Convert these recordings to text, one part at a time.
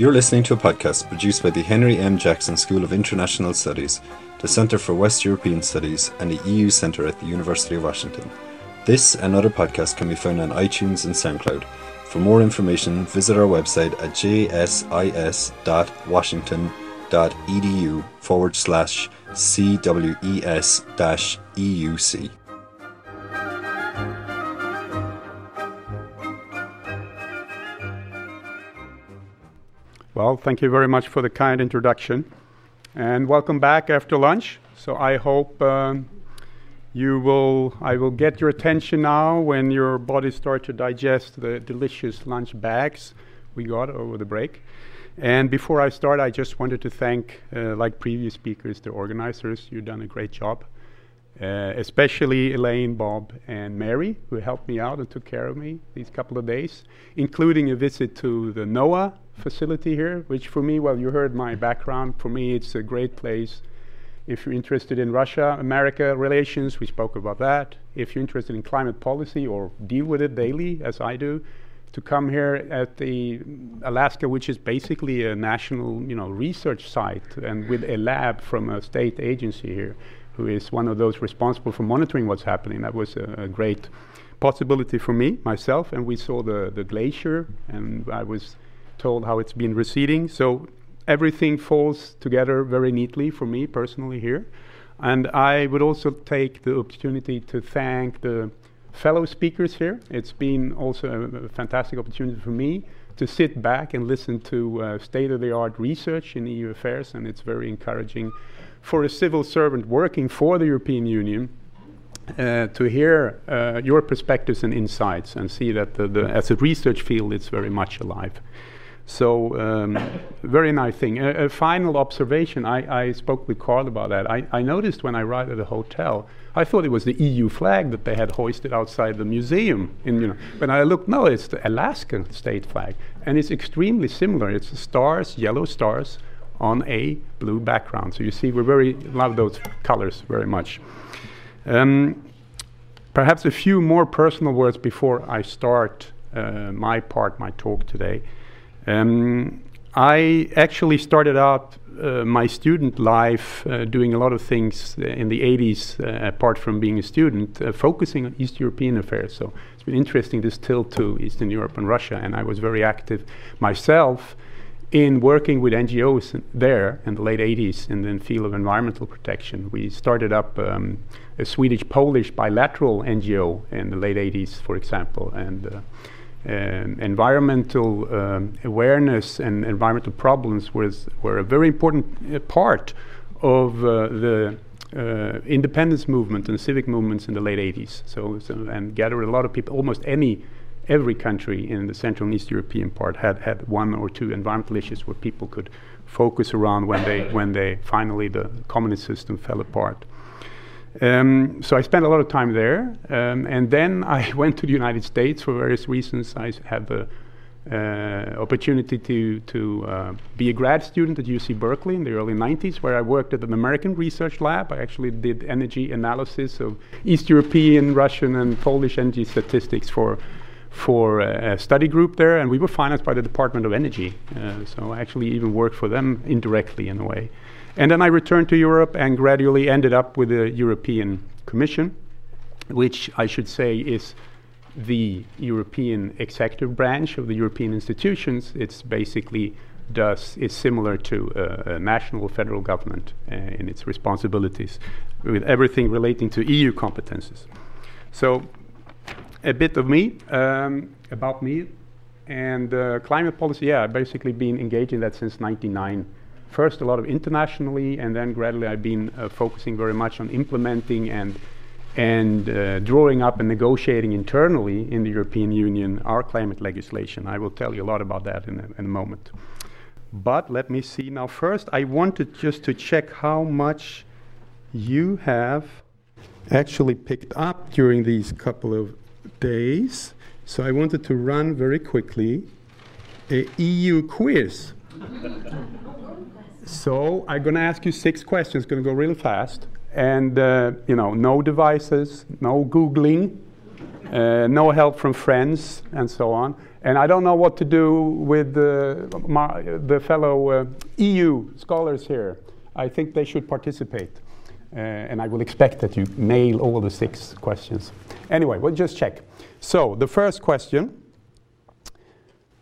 You're listening to a podcast produced by the Henry M. Jackson School of International Studies, the Centre for West European Studies, and the EU Centre at the University of Washington. This and other podcasts can be found on iTunes and SoundCloud. For more information, visit our website at jsis.washington.edu forward slash CWES EUC. Well, thank you very much for the kind introduction. And welcome back after lunch. So I hope um, you will, I will get your attention now when your body starts to digest the delicious lunch bags we got over the break. And before I start, I just wanted to thank, uh, like previous speakers, the organizers. You've done a great job. Uh, especially Elaine, Bob, and Mary, who helped me out and took care of me these couple of days, including a visit to the NOAA facility here, which for me, well, you heard my background. For me, it's a great place. If you're interested in Russia America relations, we spoke about that. If you're interested in climate policy or deal with it daily, as I do, to come here at the Alaska, which is basically a national, you know, research site, and with a lab from a state agency here, who is one of those responsible for monitoring what's happening. That was a, a great possibility for me myself, and we saw the the glacier, and I was told how it's been receding. So everything falls together very neatly for me personally here. And I would also take the opportunity to thank the fellow speakers here. It's been also a, a fantastic opportunity for me to sit back and listen to uh, state of the art research in EU affairs, and it's very encouraging for a civil servant working for the European Union. Uh, to hear uh, your perspectives and insights and see that the, the, as a research field it's very much alive. So um, very nice thing. A, a final observation. I, I, spoke with Carl about that. I, I, noticed when I arrived at the hotel, I thought it was the EU flag that they had hoisted outside the museum. In, you know, when I looked, no, it's the Alaskan state flag, and it's extremely similar. It's the stars, yellow stars, on a blue background. So you see, we very love those colors very much. Um, perhaps a few more personal words before I start uh, my part, my talk today. Um, I actually started out uh, my student life uh, doing a lot of things in the 80s, uh, apart from being a student, uh, focusing on East European affairs. So it's been interesting this tilt to Eastern Europe and Russia, and I was very active myself in working with NGOs there in the late 80s in the field of environmental protection. We started up um, a Swedish Polish bilateral NGO in the late 80s, for example, and uh, environmental um, awareness and environmental problems was, were a very important uh, part of uh, the uh, independence movement and civic movements in the late 80s. So, so, and gathered a lot of people. Almost any, every country in the Central and East European part had had one or two environmental issues where people could focus around when they when they finally the communist system fell apart. Um, so I spent a lot of time there, um, and then I went to the United States for various reasons. I had the uh, opportunity to to uh, be a grad student at UC Berkeley in the early 90s, where I worked at an American research lab. I actually did energy analysis of East European, Russian, and Polish energy statistics for for a, a study group there, and we were financed by the Department of Energy. Uh, so I actually even worked for them indirectly in a way. And then I returned to Europe and gradually ended up with the European Commission, which I should say is the European executive branch of the European institutions. It's basically does is similar to uh, a national federal government uh, in its responsibilities, with everything relating to EU competences. So, a bit of me um, about me and uh, climate policy. Yeah, I've basically been engaged in that since '99 first a lot of internationally, and then gradually I've been uh, focusing very much on implementing and and uh, drawing up and negotiating internally in the European Union our climate legislation. I will tell you a lot about that in a, in a moment. But let me see now. First, I wanted just to check how much you have actually picked up during these couple of days. So I wanted to run very quickly a EU quiz. So I'm going to ask you six questions. Going to go really fast, and uh, you know, no devices, no googling. uh, no help from friends, and so on. And I don't know what to do with the, my, the fellow uh, EU scholars here. I think they should participate. Uh, and I will expect that you nail all the six questions. Anyway, we'll just check. So, the first question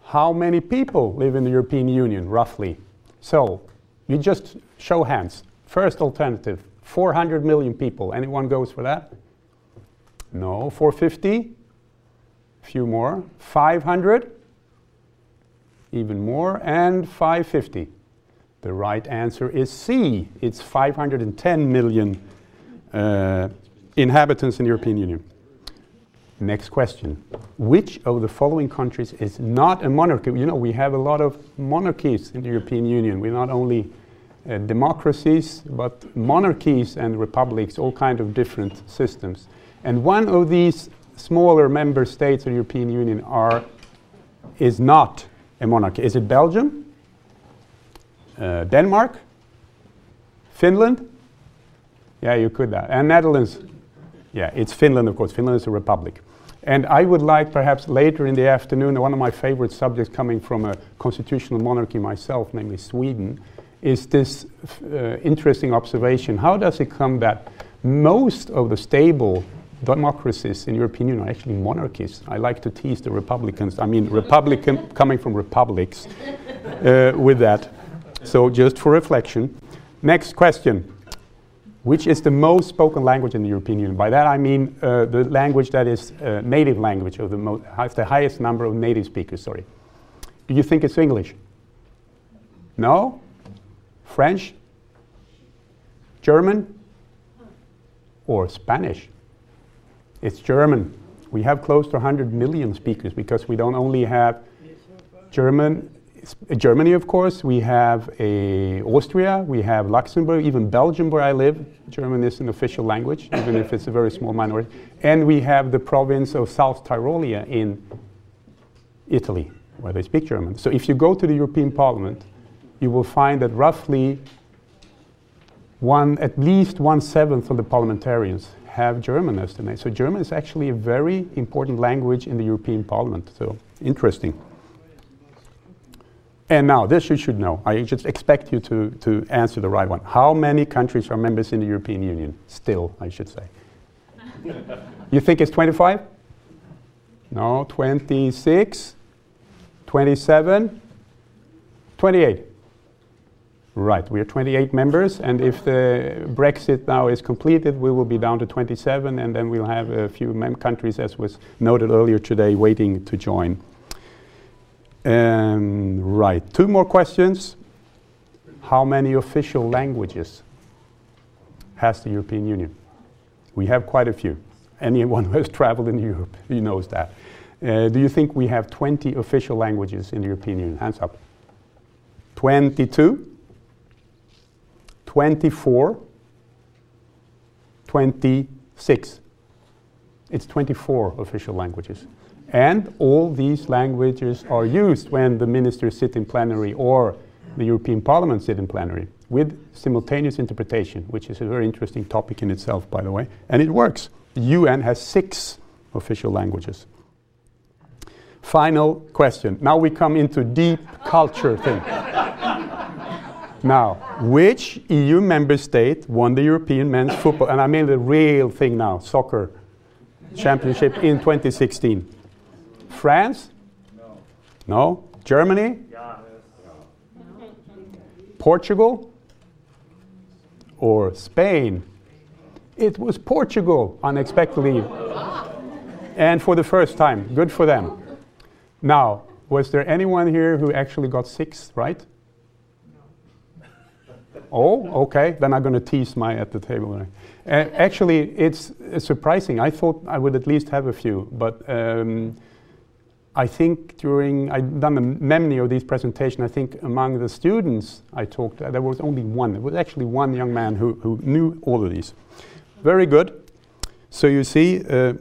How many people live in the European Union, roughly? So, you just show hands. First alternative 400 million people. Anyone goes for that? No. 450? A few more. 500? Even more. And 550. The right answer is C. It's 510 million uh, inhabitants in the European Union. Next question. Which of the following countries is not a monarchy? You know, we have a lot of monarchies in the European Union. We're not only uh, democracies, but monarchies and republics, all kind of different systems. And one of these smaller member states of the European Union are, is not a monarchy. Is it Belgium? uh, Denmark, Finland. Yeah, you could that. And Netherlands. Yeah, it's Finland, of course. Finland is a republic. And I would like, perhaps later in the afternoon, one of my favorite subjects coming from a constitutional monarchy myself, namely Sweden, is this uh, interesting observation. How does it come that most of the stable democracies in European Union are actually monarchies? I like to tease the Republicans, I mean, Republican coming from republics, uh, with that. So just for reflection. Next question. Which is the most spoken language in the European Union? By that I mean uh, the language that is uh, native language, or the mo- has the highest number of native speakers, sorry. Do you think it's English? No? French? German? Or Spanish? It's German. We have close to 100 million speakers because we don't only have German, Germany, of course, we have a Austria, we have Luxembourg, even Belgium, where I live. German is an official language, even if it's a very small minority. And we have the province of South Tyrolia in Italy, where they speak German. So if you go to the European Parliament, you will find that roughly one, at least one seventh of the parliamentarians have German as their name. So German is actually a very important language in the European Parliament. So interesting. And now, this you should know. I just expect you to, to answer the right one. How many countries are members in the European Union? Still, I should say. you think it's 25? No, 26, 27, 28. Right, we are 28 members, and if the Brexit now is completed, we will be down to 27, and then we'll have a few mem- countries, as was noted earlier today, waiting to join. Um, right, two more questions. How many official languages has the European Union? We have quite a few. Anyone who has traveled in Europe, he knows that. Uh, do you think we have 20 official languages in the European Union? Hands up. 22, 24, 26. It's 24 official languages. And all these languages are used when the ministers sit in plenary or the European Parliament sit in plenary with simultaneous interpretation, which is a very interesting topic in itself, by the way. And it works. The UN has six official languages. Final question. Now we come into deep culture thing. now, which EU member state won the European men's football, and I mean the real thing now, soccer championship in 2016? France? No. No? Germany? Yeah. Portugal? Or Spain? It was Portugal, unexpectedly. and for the first time. Good for them. Now, was there anyone here who actually got six right? Oh, okay. Then I'm going to tease my at the table. Uh, actually, it's, it's, surprising. I thought I would at least have a few, but um, I think during, I've done many of these presentations, I think among the students I talked there was only one. There was actually one young man who, who knew all of these. Very good. So you see, uh,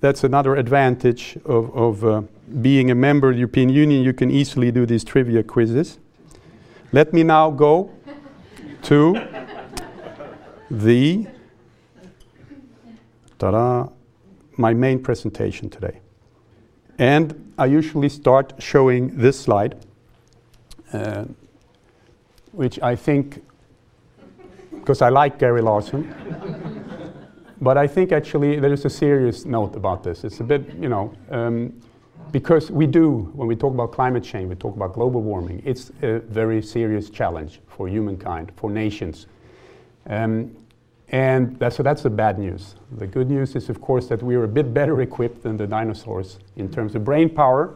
that's another advantage of, of uh, being a member of the European Union. You can easily do these trivia quizzes. Let me now go to the my main presentation today. And I usually start showing this slide, uh, which I think, because I like Gary Larson, but I think actually there is a serious note about this. It's a bit, you know, um, because we do, when we talk about climate change, we talk about global warming, it's a very serious challenge for humankind, for nations. Um, and so that's the bad news. The good news is, of course, that we are a bit better equipped than the dinosaurs in terms of brain power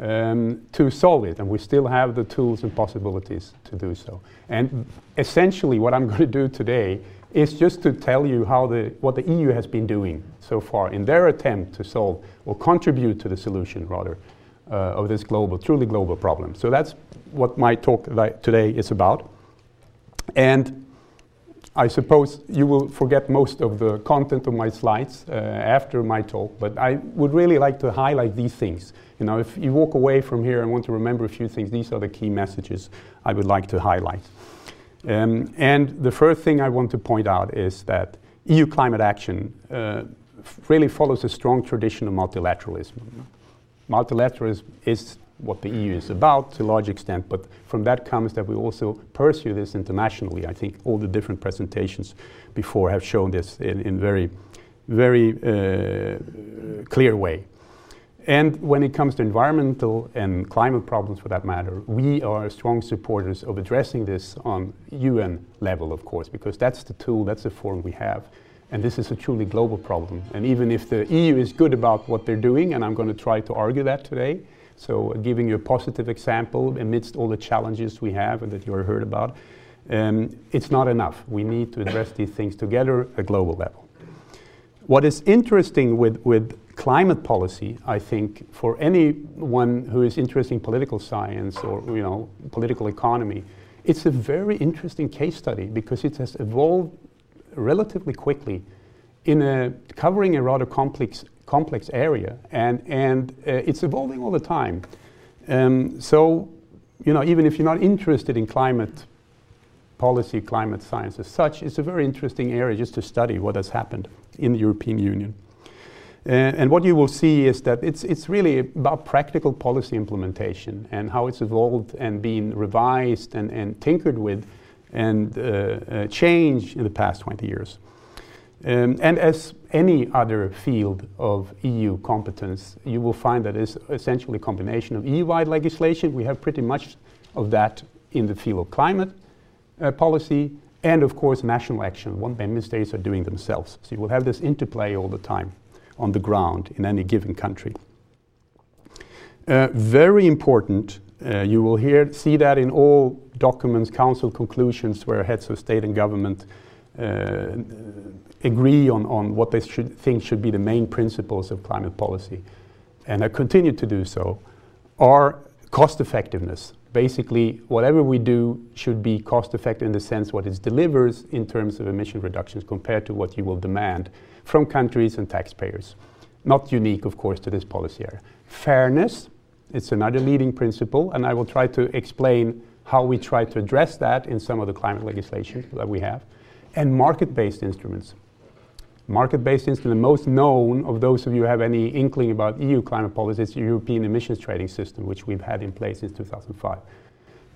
um, to solve it, and we still have the tools and possibilities to do so. And essentially, what I'm going to do today is just to tell you how the, what the EU has been doing so far in their attempt to solve or contribute to the solution, rather, uh, of this global, truly global problem. So that's what my talk today is about. And I suppose you will forget most of the content of my slides uh, after my talk, but I would really like to highlight these things. You know, if you walk away from here and want to remember a few things, these are the key messages I would like to highlight. Um, and the first thing I want to point out is that EU climate action uh, really follows a strong tradition of multilateralism. Multilateralism is what the EU is about to a large extent, but from that comes that we also pursue this internationally. I think all the different presentations before have shown this in, in very, very uh, clear way. And when it comes to environmental and climate problems, for that matter, we are strong supporters of addressing this on UN level, of course, because that's the tool, that's the forum we have. And this is a truly global problem. And even if the EU is good about what they're doing, and I'm going to try to argue that today, so giving you a positive example amidst all the challenges we have and that you heard about, um, it's not enough. We need to address these things together at a global level. What is interesting with, with climate policy, I think, for anyone who is interested in political science or you know political economy, it's a very interesting case study because it has evolved relatively quickly in a covering a rather complex complex area, and and uh, it's evolving all the time. Um, so, you know, even if you're not interested in climate policy, climate science as such, it's a very interesting area just to study what has happened in the European Union. Uh, and what you will see is that it's, it's really about practical policy implementation and how it's evolved and been revised and, and tinkered with and uh, uh, changed in the past 20 years. Um, and as any other field of EU competence, you will find that it's essentially a combination of EU-wide legislation. We have pretty much of that in the field of climate uh, policy, and of course national action. What member states are doing themselves. So you will have this interplay all the time on the ground in any given country. Uh, very important, uh, you will hear, see that in all documents, council conclusions where heads of state and government Uh, agree on, on what they should think should be the main principles of climate policy, and I continue to do so, are cost effectiveness. Basically, whatever we do should be cost effective in the sense what it delivers in terms of emission reductions compared to what you will demand from countries and taxpayers. Not unique, of course, to this policy area. Fairness, it's another leading principle, and I will try to explain how we try to address that in some of the climate legislation that we have. And market-based instruments. Market-based instrument, the most known of those of you who have any inkling about EU climate policy is the European emissions trading system, which we've had in place since 2005.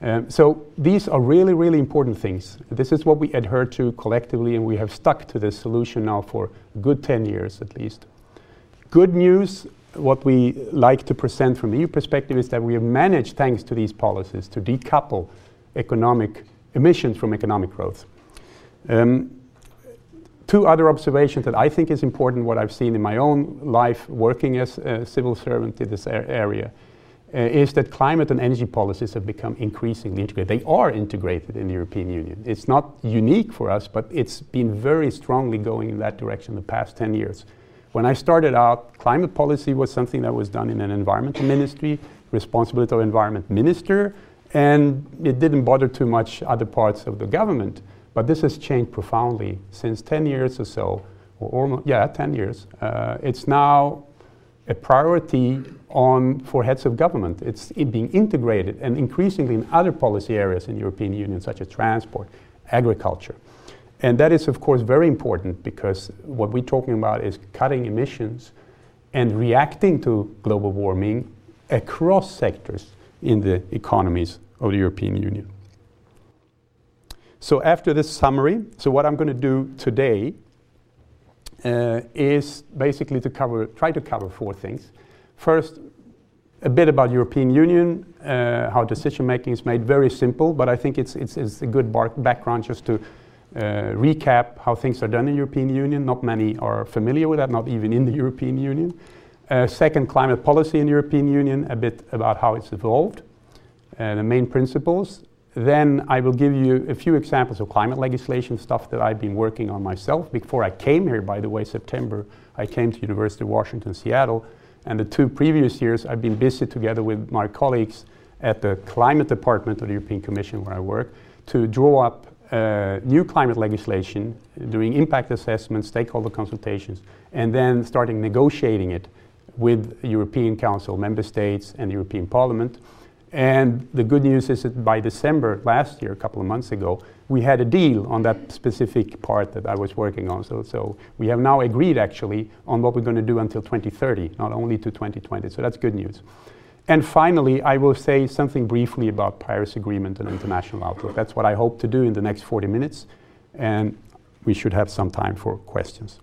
Um, so these are really, really important things. This is what we adhere to collectively, and we have stuck to this solution now for a good 10 years at least. Good news, what we like to present from the EU perspective is that we have managed, thanks to these policies, to decouple economic emissions from economic growth. Um, two other observations that I think is important, what I've seen in my own life working as a civil servant in this area, uh, is that climate and energy policies have become increasingly integrated. They are integrated in the European Union. It's not unique for us, but it's been very strongly going in that direction the past 10 years. When I started out, climate policy was something that was done in an environmental ministry, responsibility of environment minister, and it didn't bother too much other parts of the government. But this has changed profoundly since 10 years or so, or almost, yeah, 10 years. Uh, it's now a priority on for heads of government. It's being integrated and increasingly in other policy areas in the European Union, such as transport, agriculture. And that is, of course, very important because what we're talking about is cutting emissions and reacting to global warming across sectors in the economies of the European Union. So, after this summary, so what I'm going to do today uh, is basically to cover, try to cover four things. First, a bit about European Union, uh, how decision making is made. Very simple, but I think it's, it's, it's a good background just to uh, recap how things are done in European Union. Not many are familiar with that, not even in the European Union. Uh, second, climate policy in European Union, a bit about how it's evolved, uh, the main principles. Then I will give you a few examples of climate legislation stuff that I've been working on myself. Before I came here, by the way, September, I came to University of Washington, Seattle, and the two previous years I've been busy together with my colleagues at the climate department of the European Commission where I work to draw up uh, new climate legislation, doing impact assessments, stakeholder consultations, and then starting negotiating it with European Council, member states, and the European Parliament and the good news is that by December last year, a couple of months ago, we had a deal on that specific part that I was working on. So, so we have now agreed actually on what we're going to do until 2030, not only to 2020. So that's good news. And finally, I will say something briefly about Paris Agreement and international outlook. That's what I hope to do in the next 40 minutes, and we should have some time for questions.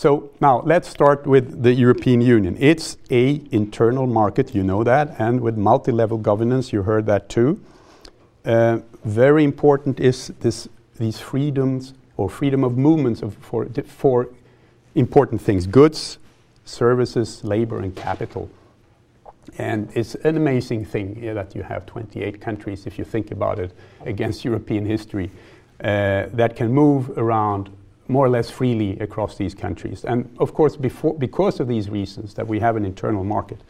So now let's start with the European Union. It's a internal market, you know that, and with multi-level governance, you heard that too. Uh, very important is this, these freedoms or freedom of movements of, for, for important things, goods, services, labor, and capital. And it's an amazing thing yeah, that you have 28 countries, if you think about it, against European history, uh, that can move around more or less freely across these countries. And of course, before, because of these reasons that we have an internal market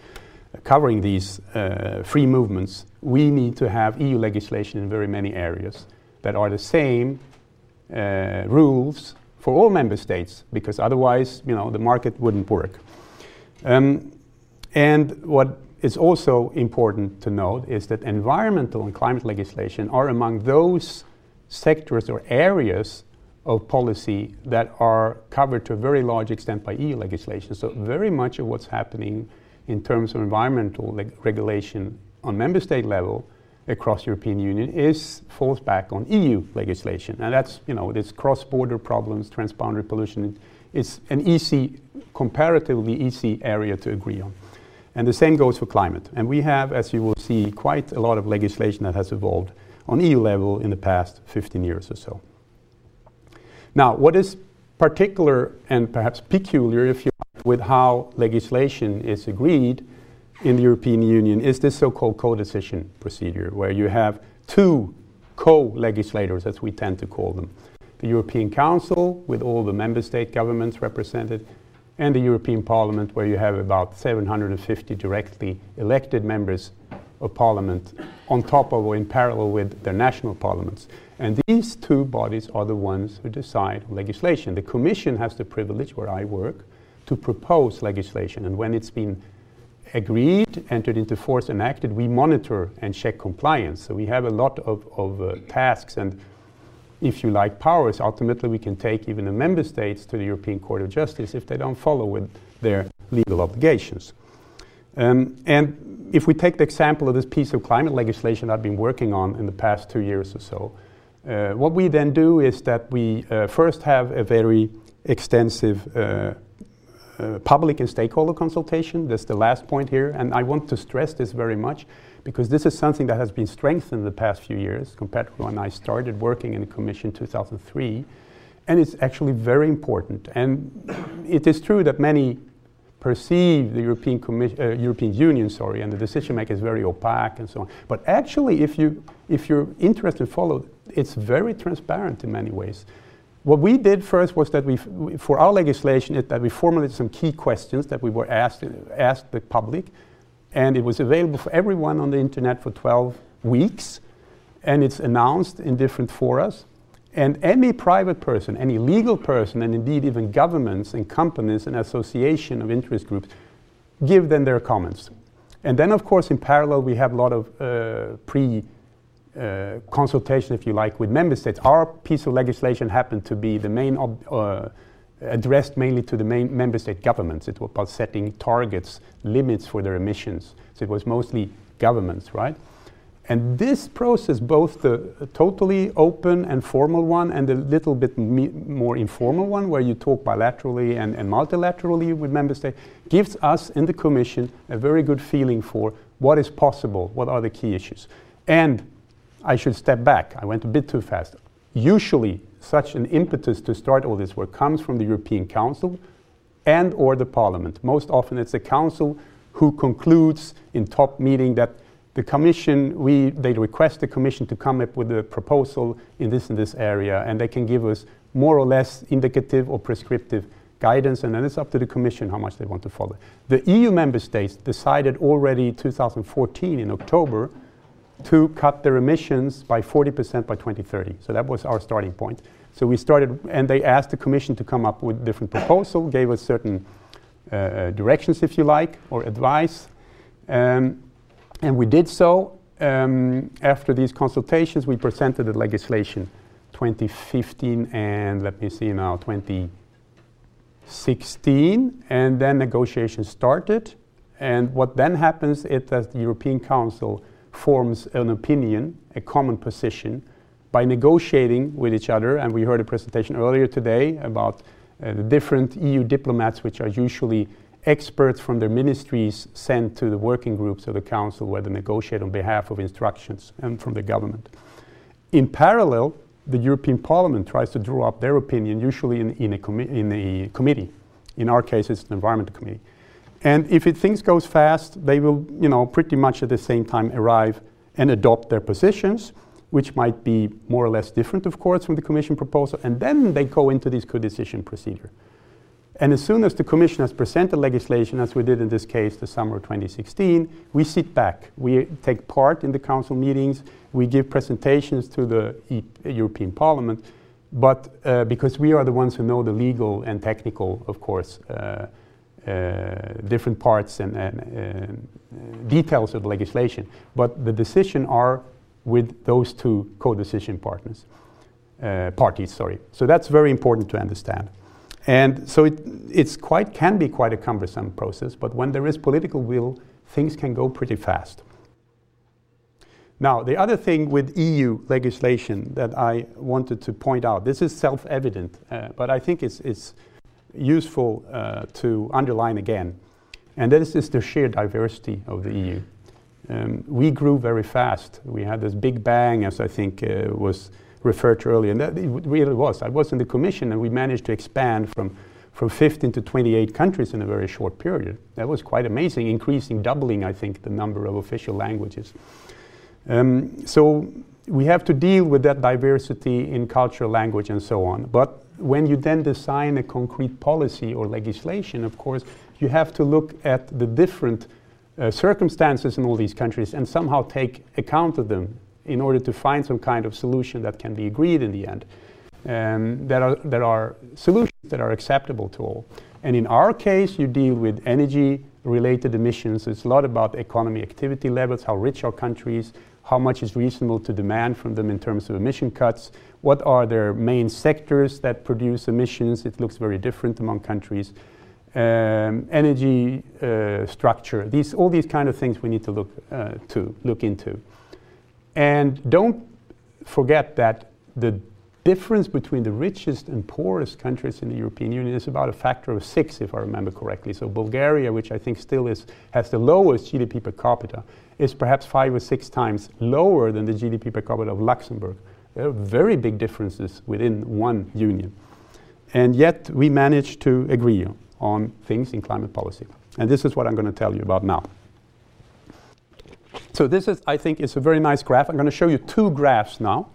covering these uh, free movements, we need to have EU legislation in very many areas that are the same uh, rules for all member states, because otherwise, you know, the market wouldn't work. Um, and what is also important to note is that environmental and climate legislation are among those sectors or areas of policy that are covered to a very large extent by EU legislation. So, very much of what's happening in terms of environmental leg- regulation on member state level across European Union is falls back on EU legislation, and that's you know this cross-border problems, transboundary pollution. It's an easy, comparatively easy area to agree on, and the same goes for climate. And we have, as you will see, quite a lot of legislation that has evolved on EU level in the past 15 years or so. Now, what is particular and perhaps peculiar, if you like, with how legislation is agreed in the European Union is this so called co-decision procedure, where you have two co-legislators, as we tend to call them. The European Council, with all the member state governments represented, and the European Parliament, where you have about 750 directly elected members of Parliament on top of or in parallel with their national parliaments. And these two bodies are the ones who decide legislation. The Commission has the privilege, where I work, to propose legislation. And when it's been agreed, entered into force, enacted, we monitor and check compliance. So we have a lot of, of uh, tasks and, if you like, powers. Ultimately, we can take even the member states to the European Court of Justice if they don't follow with their legal obligations. Um, and if we take the example of this piece of climate legislation I've been working on in the past two years or so, what we then do is that we uh, first have a very extensive uh, uh, public and stakeholder consultation. That's the last point here. And I want to stress this very much because this is something that has been strengthened in the past few years compared to when I started working in the Commission in 2003. And it's actually very important. And it is true that many perceive the European, uh, European Union, sorry, and the decision making is very opaque and so on. But actually, if you if you're interested, follow it's very transparent in many ways. What we did first was that we, for our legislation, it, that we formulated some key questions that we were asked, asked the public, and it was available for everyone on the internet for 12 weeks, and it's announced in different forums. And any private person, any legal person, and indeed even governments and companies and association of interest groups give them their comments. And then, of course, in parallel, we have a lot of uh, pre uh, consultation, if you like, with member states. Our piece of legislation happened to be the main uh, addressed mainly to the main member state governments. It was about setting targets, limits for their emissions. So it was mostly governments, right? And this process, both the totally open and formal one and the little bit more informal one, where you talk bilaterally and, and multilaterally with member states, gives us in the Commission a very good feeling for what is possible, what are the key issues. And I should step back, I went a bit too fast. Usually, such an impetus to start all this work comes from the European Council and or the Parliament. Most often it's the Council who concludes in top meeting that the Commission, we, they request the Commission to come up with a proposal in this and this area, and they can give us more or less indicative or prescriptive guidance, and then it's up to the Commission how much they want to follow. The EU member states decided already 2014 in October to cut their emissions by 40% by 2030. So that was our starting point. So we started, and they asked the Commission to come up with different proposal, gave us certain uh, directions, if you like, or advice. Um, and we did so. Um, after these consultations, we presented the legislation 2015 and let me see now, 2016. And then negotiations started. And what then happens is that the European Council forms an opinion, a common position, by negotiating with each other. And we heard a presentation earlier today about uh, the different EU diplomats, which are usually experts from their ministries sent to the working groups of the council where they negotiate on behalf of instructions and from the government. In parallel, the European Parliament tries to draw up their opinion, usually in, in, a, commi- in a committee. In our case, it's the Environment Committee. And if it, things goes fast, they will, you know, pretty much at the same time arrive and adopt their positions, which might be more or less different, of course, from the Commission proposal. And then they go into this co-decision procedure. And as soon as the Commission has presented legislation, as we did in this case the summer of 2016, we sit back. We take part in the Council meetings. We give presentations to the e- European Parliament. But uh, because we are the ones who know the legal and technical, of course, uh, different parts and, and uh, details of the legislation, but the decision are with those two co-decision partners, uh, parties. Sorry. So that's very important to understand. And so it it's quite can be quite a cumbersome process, but when there is political will, things can go pretty fast. Now, the other thing with EU legislation that I wanted to point out, this is self-evident, uh, but I think it's, it's useful uh, to underline again, and this is the sheer diversity of the EU. Um, we grew very fast. We had this big bang, as I think uh, was referred to earlier, and that it really was. I was in the Commission, and we managed to expand from from 15 to 28 countries in a very short period. That was quite amazing, increasing, doubling, I think, the number of official languages. Um, so we have to deal with that diversity in culture, language, and so on. But when you then design a concrete policy or legislation, of course, you have to look at the different uh, circumstances in all these countries and somehow take account of them in order to find some kind of solution that can be agreed in the end. Um, that, are, that are solutions that are acceptable to all. And in our case, you deal with energy related emissions. It's a lot about economy activity levels, how rich are countries, how much is reasonable to demand from them in terms of emission cuts, what are their main sectors that produce emissions. It looks very different among countries. Um, energy uh, structure, these, all these kind of things we need to look, uh, to look into. And don't forget that the difference between the richest and poorest countries in the European Union is about a factor of six, if I remember correctly. So Bulgaria, which I think still is, has the lowest GDP per capita, is perhaps five or six times lower than the GDP per capita of Luxembourg. There are very big differences within one union. And yet we managed to agree on things in climate policy. And this is what I'm going to tell you about now. So this is, I think, is a very nice graph. I'm going to show you two graphs now.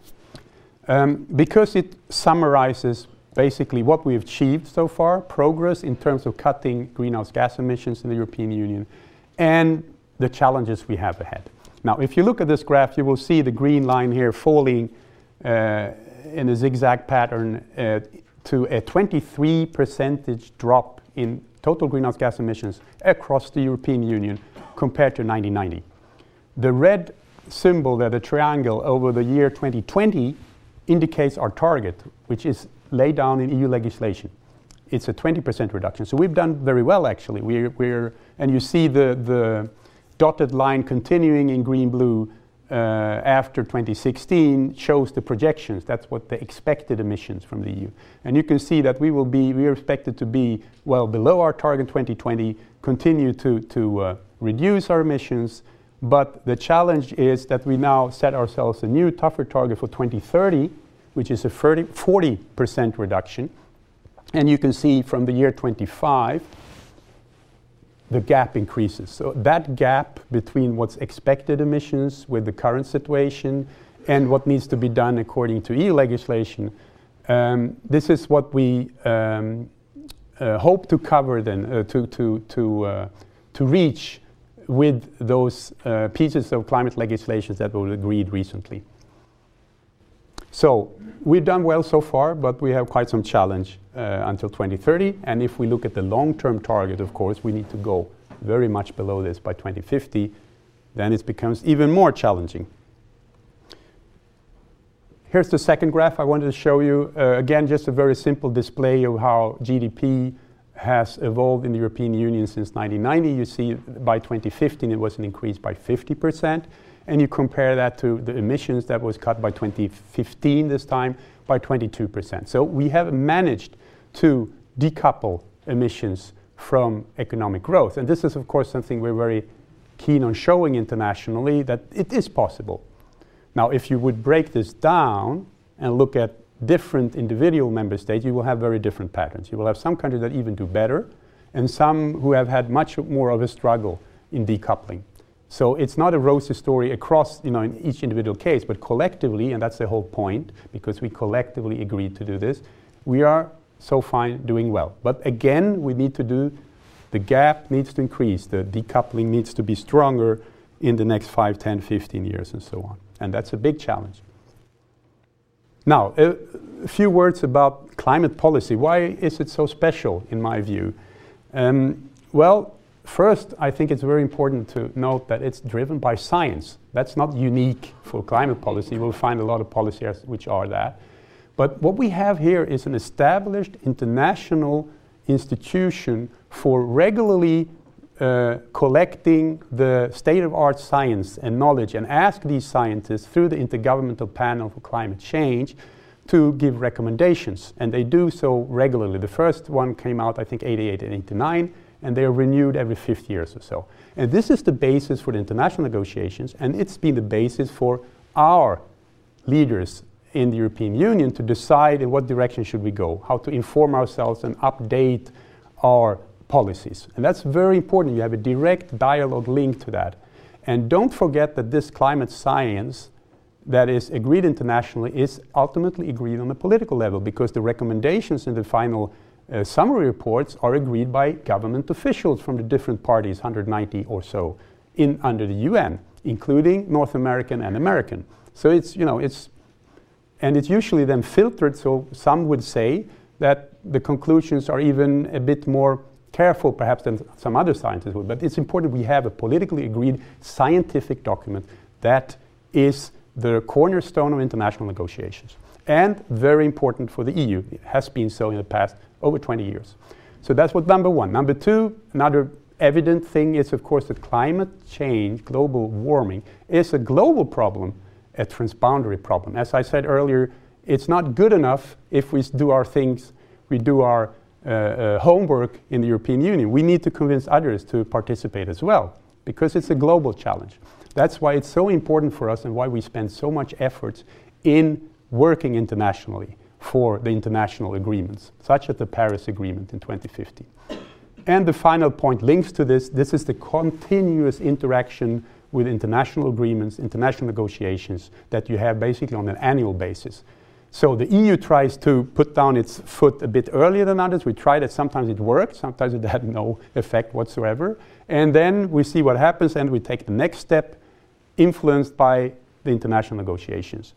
Um, because it summarizes basically what we've achieved so far, progress in terms of cutting greenhouse gas emissions in the European Union, and the challenges we have ahead. Now, if you look at this graph, you will see the green line here falling uh, in a zigzag pattern uh, to a 23 percentage drop in total greenhouse gas emissions across the European Union compared to 1990. The red symbol there, the triangle over the year 2020 indicates our target, which is laid down in EU legislation. It's a 20% reduction. So we've done very well, actually. We're, we're, and you see the, the dotted line continuing in green blue uh, after 2016 shows the projections. That's what the expected emissions from the EU. And you can see that we will be, we are expected to be well below our target 2020, continue to, to uh, reduce our emissions. But the challenge is that we now set ourselves a new, tougher target for 2030, which is a 30, 40% reduction. And you can see from the year 25 the gap increases. So that gap between what's expected emissions with the current situation and what needs to be done according to EU legislation, um, this is what we um, uh, hope to cover then, uh, to, to, to, uh, to reach with those uh, pieces of climate legislation that were agreed recently. So we've done well so far, but we have quite some challenge uh, until 2030. And if we look at the long-term target, of course, we need to go very much below this by 2050. Then it becomes even more challenging. Here's the second graph I wanted to show you. Uh, again, just a very simple display of how GDP has evolved in the European Union since 1990. You see by 2015 it was an increase by 50%. And you compare that to the emissions that was cut by 2015 this time by 22%. So we have managed to decouple emissions from economic growth. And this is, of course, something we're very keen on showing internationally that it is possible. Now, if you would break this down and look at different individual member states, you will have very different patterns. You will have some countries that even do better, and some who have had much more of a struggle in decoupling. So it's not a rosy story across, you know, in each individual case, but collectively, and that's the whole point, because we collectively agreed to do this, we are so fine doing well. But again, we need to do, the gap needs to increase, the decoupling needs to be stronger in the next 5, 10, 15 years, and so on. And that's a big challenge. Now, a, a few words about climate policy. Why is it so special, in my view? Um, well, first, I think it's very important to note that it's driven by science. That's not unique for climate policy. We'll find a lot of policies which are that. But what we have here is an established international institution for regularly uh, collecting the state of art science and knowledge and ask these scientists through the Intergovernmental Panel for Climate Change to give recommendations. And they do so regularly. The first one came out, I think, 88 and 89, and they are renewed every 50 years or so. And this is the basis for the international negotiations, and it's been the basis for our leaders in the European Union to decide in what direction should we go, how to inform ourselves and update our policies. And that's very important. You have a direct dialogue link to that. And don't forget that this climate science that is agreed internationally is ultimately agreed on a political level because the recommendations in the final uh, summary reports are agreed by government officials from the different parties, 190 or so, in under the UN, including North American and American. So it's you know it's and it's usually then filtered, so some would say that the conclusions are even a bit more careful perhaps than some other scientists would. But it's important we have a politically agreed scientific document that is the cornerstone of international negotiations. And very important for the EU. It has been so in the past over 20 years. So that's what number one. Number two, another evident thing is, of course, that climate change, global warming, is a global problem a transboundary problem. As I said earlier, it's not good enough if we do our things, we do our uh, uh, homework in the European Union. We need to convince others to participate as well because it's a global challenge. That's why it's so important for us and why we spend so much effort in working internationally for the international agreements, such as the Paris Agreement in 2015. And the final point links to this this is the continuous interaction with international agreements, international negotiations that you have basically on an annual basis. So the EU tries to put down its foot a bit earlier than others. We tried it. Sometimes it worked. Sometimes it had no effect whatsoever. And then we see what happens and we take the next step influenced by the international negotiations.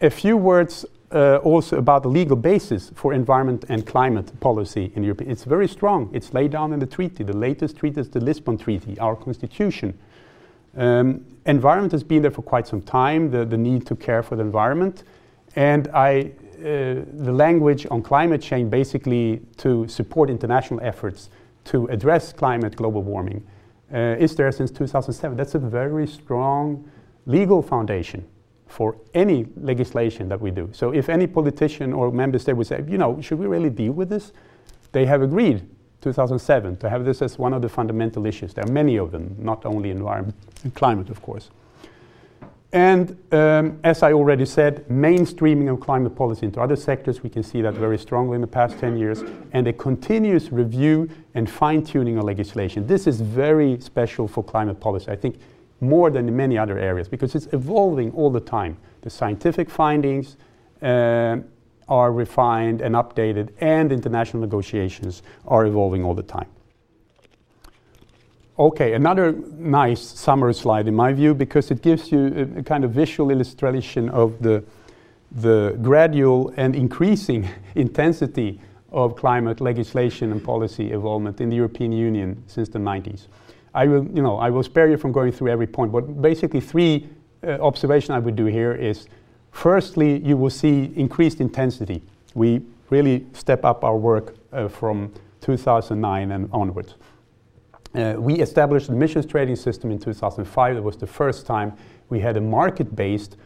A few words uh, also about the legal basis for environment and climate policy in Europe. It's very strong. It's laid down in the treaty. The latest treaty is the Lisbon Treaty, our constitution. Um, environment has been there for quite some time, the, the need to care for the environment. And I, uh, the language on climate change basically to support international efforts to address climate global warming uh, is there since 2007. That's a very strong legal foundation for any legislation that we do. So if any politician or member state would say, you know, should we really deal with this? They have agreed 2007 to have this as one of the fundamental issues. There are many of them, not only environment and climate, of course. And um, as I already said, mainstreaming of climate policy into other sectors, we can see that very strongly in the past 10 years, and a continuous review and fine tuning of legislation. This is very special for climate policy, I think, more than in many other areas, because it's evolving all the time. The scientific findings uh, are refined and updated, and international negotiations are evolving all the time. Okay, another nice summary slide in my view because it gives you a, a, kind of visual illustration of the, the gradual and increasing intensity of climate legislation and policy involvement in the European Union since the 90s. I will, you know, I will spare you from going through every point, but basically three uh, observations I would do here is firstly, you will see increased intensity. We really step up our work uh, from 2009 and onwards. Uh, we established the emissions trading system in 2005. It was the first time we had a market based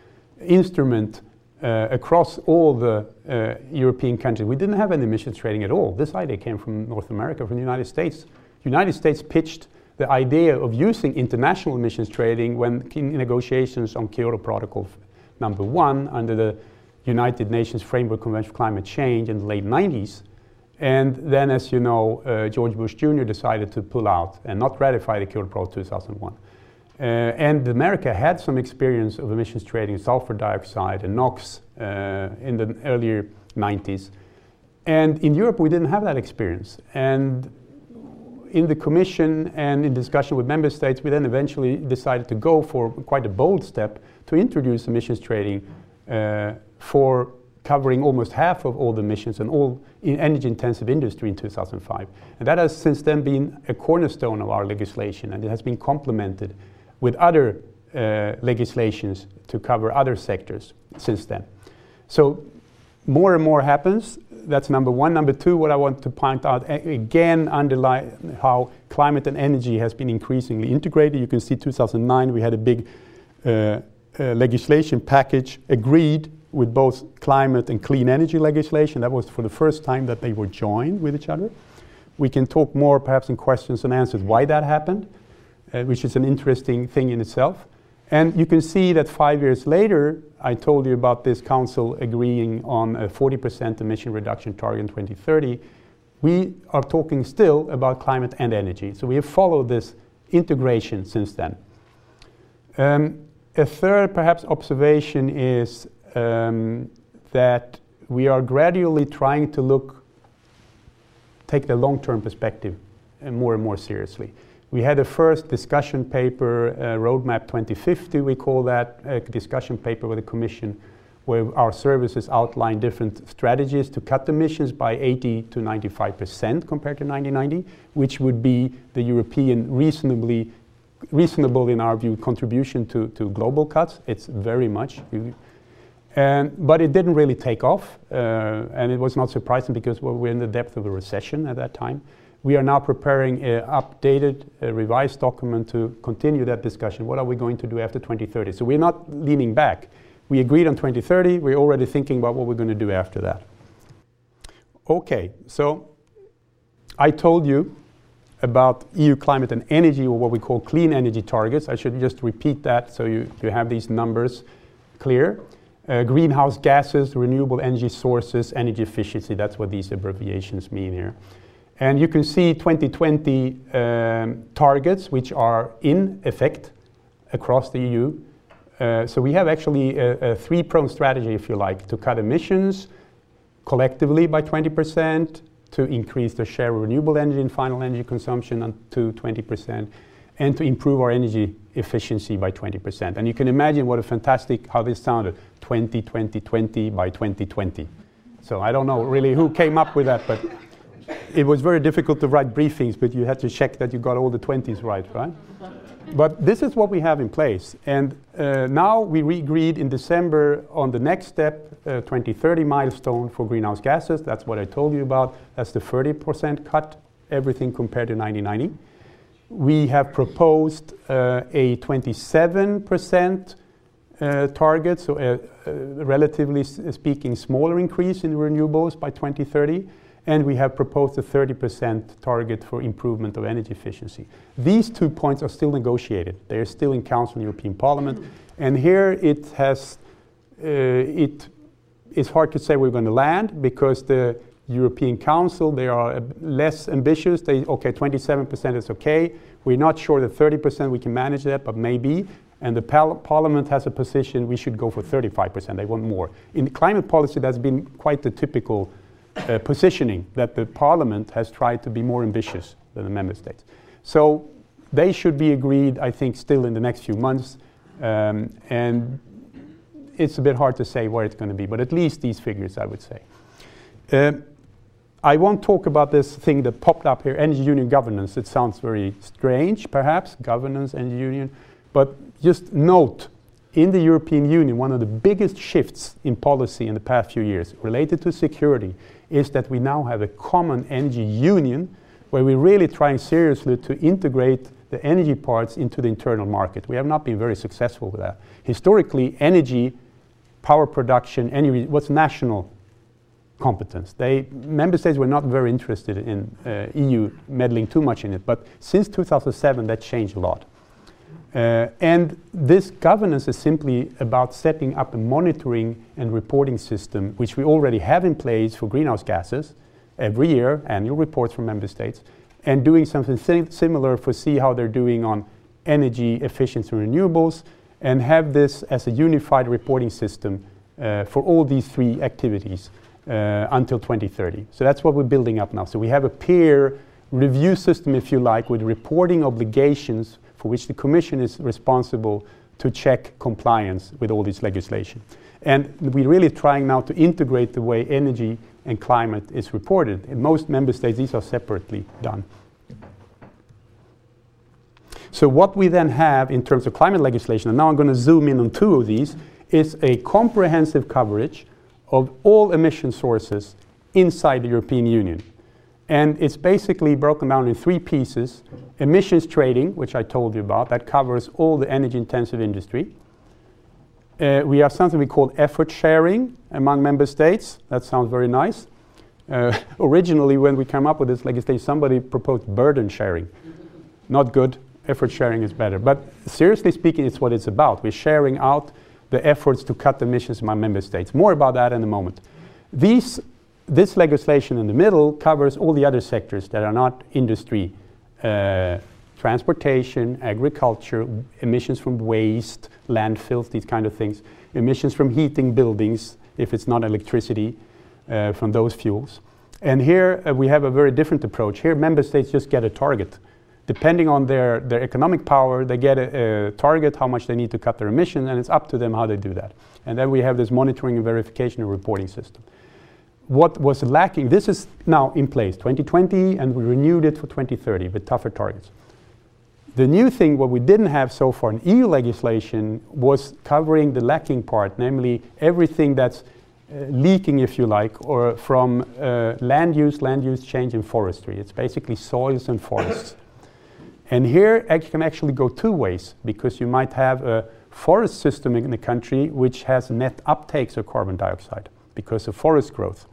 instrument uh, across all the uh, European countries. We didn't have any emissions trading at all. This idea came from North America, from the United States. The United States pitched the idea of using international emissions trading when in negotiations on Kyoto Protocol number one under the United Nations Framework Convention for Climate Change in the late 90s and then, as you know, uh, George Bush Jr. decided to pull out and not ratify the Kyoto Protocol 2001. Uh, and America had some experience of emissions trading sulfur dioxide and NOx uh, in the earlier 90s. And in Europe, we didn't have that experience. And in the Commission and in discussion with member states, we then eventually decided to go for quite a bold step to introduce emissions trading uh, for covering almost half of all the emissions and all in energy intensive industry in 2005. And that has since then been a cornerstone of our legislation and it has been complemented with other uh, legislations to cover other sectors since then. So more and more happens. That's number one. Number two, what I want to point out again, underline how climate and energy has been increasingly integrated. You can see 2009 we had a big uh, uh, legislation package agreed with both climate and clean energy legislation. That was for the first time that they were joined with each other. We can talk more, perhaps, in questions and answers, why that happened, uh, which is an interesting thing in itself. And you can see that five years later, I told you about this council agreeing on a 40% emission reduction target in 2030. We are talking still about climate and energy. So we have followed this integration since then. Um, a third, perhaps, observation is um, that we are gradually trying to look, take the long-term perspective uh, more and more seriously. We had a first discussion paper, uh, Roadmap 2050, we call that, a discussion paper with the Commission, where our services outline different strategies to cut emissions by 80 to 95% compared to 1990, which would be the European reasonably reasonable in our view contribution to, to global cuts. It's very much. And, but it didn't really take off, uh, and it was not surprising because well, we're in the depth of a recession at that time. We are now preparing an updated, a revised document to continue that discussion. What are we going to do after 2030? So we're not leaning back. We agreed on 2030. We're already thinking about what we're going to do after that. Okay, so I told you about EU climate and energy, or what we call clean energy targets. I should just repeat that so you, you have these numbers clear. Uh, greenhouse gases, renewable energy sources, energy efficiency, that's what these abbreviations mean here. And you can see 2020 um, targets which are in effect across the EU. Uh, so we have actually a, a three pronged strategy, if you like, to cut emissions collectively by 20%, to increase the share of renewable energy in final energy consumption to 20%, and to improve our energy efficiency by 20%. And you can imagine what a fantastic, how this sounded 20, 20, 20 by 2020. So I don't know really who came up with that, but it was very difficult to write briefings, but you had to check that you got all the 20s right, right? but this is what we have in place. And uh, now we agreed in December on the next step, uh, 2030 milestone for greenhouse gases. That's what I told you about. That's the 30% cut, everything compared to 1990. We have proposed uh, a 27% uh, target, so a, a relatively speaking smaller increase in renewables by 2030 and we have proposed a 30% target for improvement of energy efficiency. These two points are still negotiated. They are still in Council and European Parliament, and here it has uh, it is hard to say we're going to land because the European Council they are less ambitious. They okay, 27% is okay. We're not sure that 30% we can manage that, but maybe. And the pal- Parliament has a position we should go for 35%. They want more. In climate policy, that's been quite the typical uh, positioning that the Parliament has tried to be more ambitious than the Member States. So they should be agreed, I think, still in the next few months. Um, and it's a bit hard to say where it's going to be, but at least these figures, I would say. Uh, I won't talk about this thing that popped up here, energy union governance. It sounds very strange, perhaps, governance, energy union. But just note, in the European Union, one of the biggest shifts in policy in the past few years related to security is that we now have a common energy union where we're really trying seriously to integrate the energy parts into the internal market. We have not been very successful with that. Historically, energy, power production, energy was national competence. They, member states were not very interested in uh, EU meddling too much in it, but since 2007 that changed a lot. Uh, and this governance is simply about setting up a monitoring and reporting system, which we already have in place for greenhouse gases every year, annual reports from member states, and doing something sim- similar for see how they're doing on energy efficiency and renewables, and have this as a unified reporting system uh, for all these three activities uh, until 2030. So that's what we're building up now. So we have a peer review system, if you like, with reporting obligations for which the Commission is responsible to check compliance with all this legislation. And we're really trying now to integrate the way energy and climate is reported. In most member states, these are separately done. So, what we then have in terms of climate legislation, and now I'm going to zoom in on two of these, is a comprehensive coverage of all emission sources inside the European Union. And it's basically broken down in three pieces emissions trading, which I told you about, that covers all the energy intensive industry. Uh, we have something we call effort sharing among member states. That sounds very nice. Uh, originally, when we came up with this legislation, somebody proposed burden sharing. Not good. Effort sharing is better. But seriously speaking, it's what it's about. We're sharing out the efforts to cut emissions among member states. More about that in a moment. These this legislation in the middle covers all the other sectors that are not industry, uh, transportation, agriculture, emissions from waste, landfills, these kind of things, emissions from heating buildings, if it's not electricity, uh, from those fuels. And here uh, we have a very different approach. Here, member states just get a target. Depending on their, their economic power, they get a, a target, how much they need to cut their emissions, and it's up to them how they do that. And then we have this monitoring and verification and reporting system what was lacking, this is now in place, 2020, and we renewed it for 2030 with tougher targets. The new thing, what we didn't have so far in EU legislation, was covering the lacking part, namely everything that's uh, leaking, if you like, or from uh, land use, land use change in forestry. It's basically soils and forests. and here it can actually go two ways, because you might have a forest system in the country which has net uptakes of carbon dioxide because of forest growth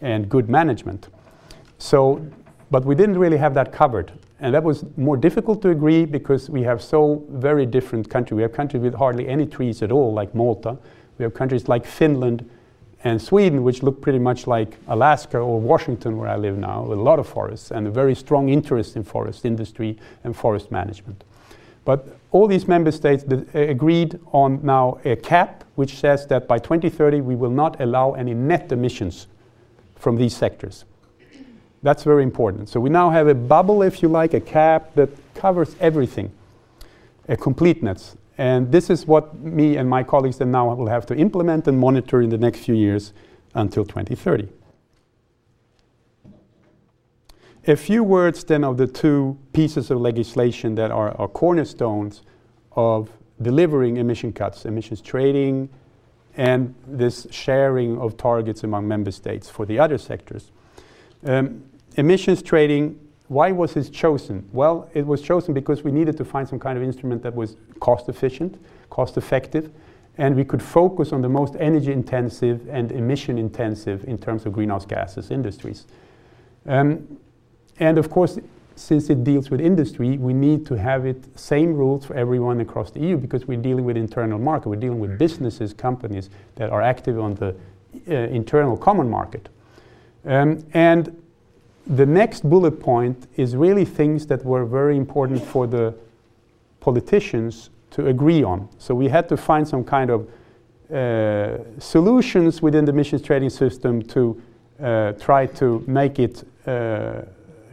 and good management. So, but we didn't really have that covered. And that was more difficult to agree because we have so very different countries. We have countries with hardly any trees at all, like Malta. We have countries like Finland and Sweden, which look pretty much like Alaska or Washington, where I live now, with a lot of forests and a very strong interest in forest industry and forest management. But all these member states uh, agreed on now a cap, which says that by 2030 we will not allow any net emissions from these sectors. That's very important. So we now have a bubble, if you like, a cap that covers everything, a completeness. And this is what me and my colleagues then now will have to implement and monitor in the next few years until 2030. a few words then of the two pieces of legislation that are, are cornerstones of delivering emission cuts, emissions trading, and this sharing of targets among member states for the other sectors. Um, emissions trading, why was this chosen? Well, it was chosen because we needed to find some kind of instrument that was cost efficient, cost effective, and we could focus on the most energy intensive and emission intensive in terms of greenhouse gases industries. Um, and of course, since it deals with industry, we need to have it same rules for everyone across the EU because we're dealing with internal market. We're dealing with businesses, companies that are active on the uh, internal common market. Um, and the next bullet point is really things that were very important for the politicians to agree on. So we had to find some kind of uh, solutions within the emissions trading system to uh, try to make it uh,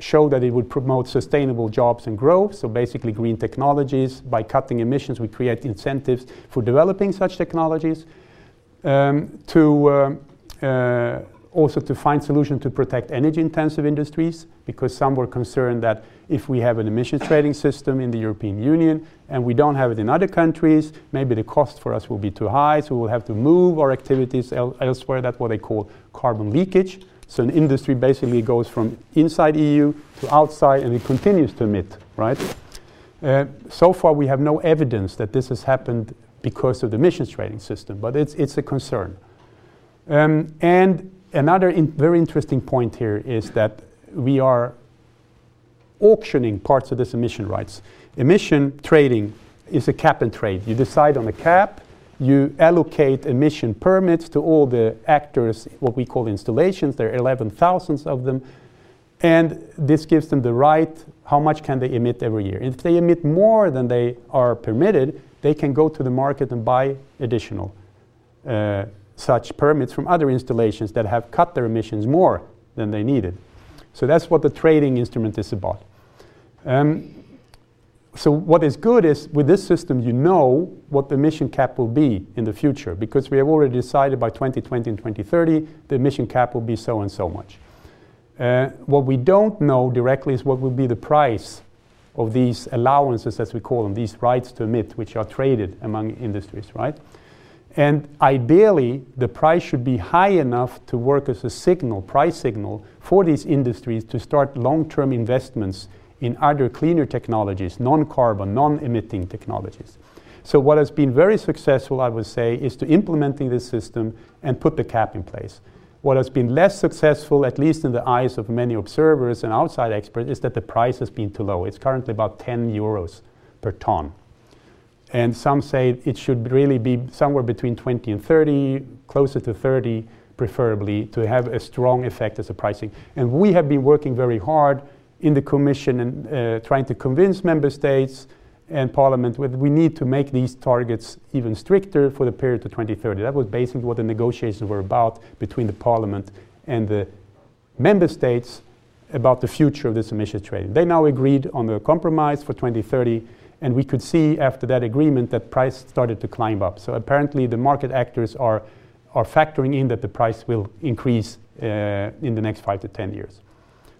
show that it would promote sustainable jobs and growth, so basically green technologies. By cutting emissions, we create incentives for developing such technologies. Um, to uh, uh, also to find solutions to protect energy intensive industries, because some were concerned that if we have an emissions trading system in the European Union and we don't have it in other countries, maybe the cost for us will be too high, so we'll have to move our activities el- elsewhere. That's what they call carbon leakage. So an industry basically goes from inside EU to outside and it continues to emit, right? Uh, so far we have no evidence that this has happened because of the emissions trading system, but it's, it's a concern. Um, and another in very interesting point here is that we are auctioning parts of this emission rights. Emission trading is a cap and trade. You decide on a cap, you allocate emission permits to all the actors, what we call installations. There are 11,000 of them. And this gives them the right, how much can they emit every year. If they emit more than they are permitted, they can go to the market and buy additional uh, such permits from other installations that have cut their emissions more than they needed. So that's what the trading instrument is about. Um, so what is good is with this system you know what the emission cap will be in the future because we have already decided by 2020 and 2030 the emission cap will be so and so much. Uh, what we don't know directly is what will be the price of these allowances, as we call them, these rights to emit, which are traded among industries, right? And ideally, the price should be high enough to work as a signal, price signal, for these industries to start long term investments in other cleaner technologies, non-carbon, non-emitting technologies. So what has been very successful, I would say, is to implementing this system and put the cap in place. What has been less successful, at least in the eyes of many observers and outside experts, is that the price has been too low. It's currently about 10 euros per ton. And some say it should really be somewhere between 20 and 30, closer to 30 preferably, to have a strong effect as a pricing. And we have been working very hard in the Commission and uh, trying to convince member states and Parliament that we need to make these targets even stricter for the period to 2030. That was basically what the negotiations were about between the Parliament and the member states about the future of this emissions trading. They now agreed on the compromise for 2030, and we could see after that agreement that price started to climb up. So apparently, the market actors are, are factoring in that the price will increase uh, in the next five to 10 years.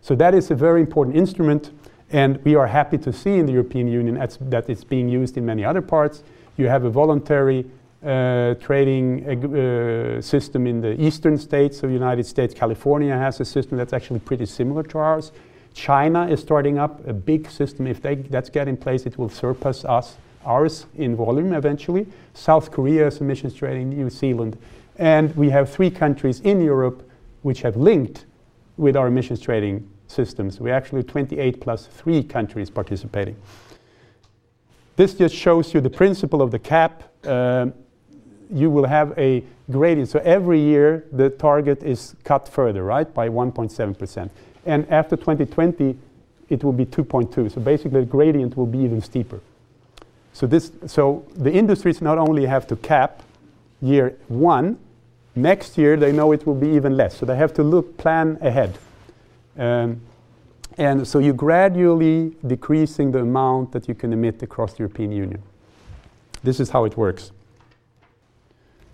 So that is a very important instrument, and we are happy to see in the European Union that it's being used in many other parts. You have a voluntary uh, trading uh, system in the eastern states of the United States. California has a system that's actually pretty similar to ours. China is starting up a big system. If they, that's get in place, it will surpass us, ours in volume eventually. South Korea has emissions trading, New Zealand. And we have three countries in Europe which have linked with our emissions trading systems. We actually 28 plus three countries participating. This just shows you the principle of the cap. Uh, you will have a gradient. So every year the target is cut further, right, by 1.7%. And after 2020, it will be 2.2. So basically the gradient will be even steeper. So, this, so the industries not only have to cap year one, next year they know it will be even less. So they have to look, plan ahead. Um, and so you're gradually decreasing the amount that you can emit across the European Union. This is how it works.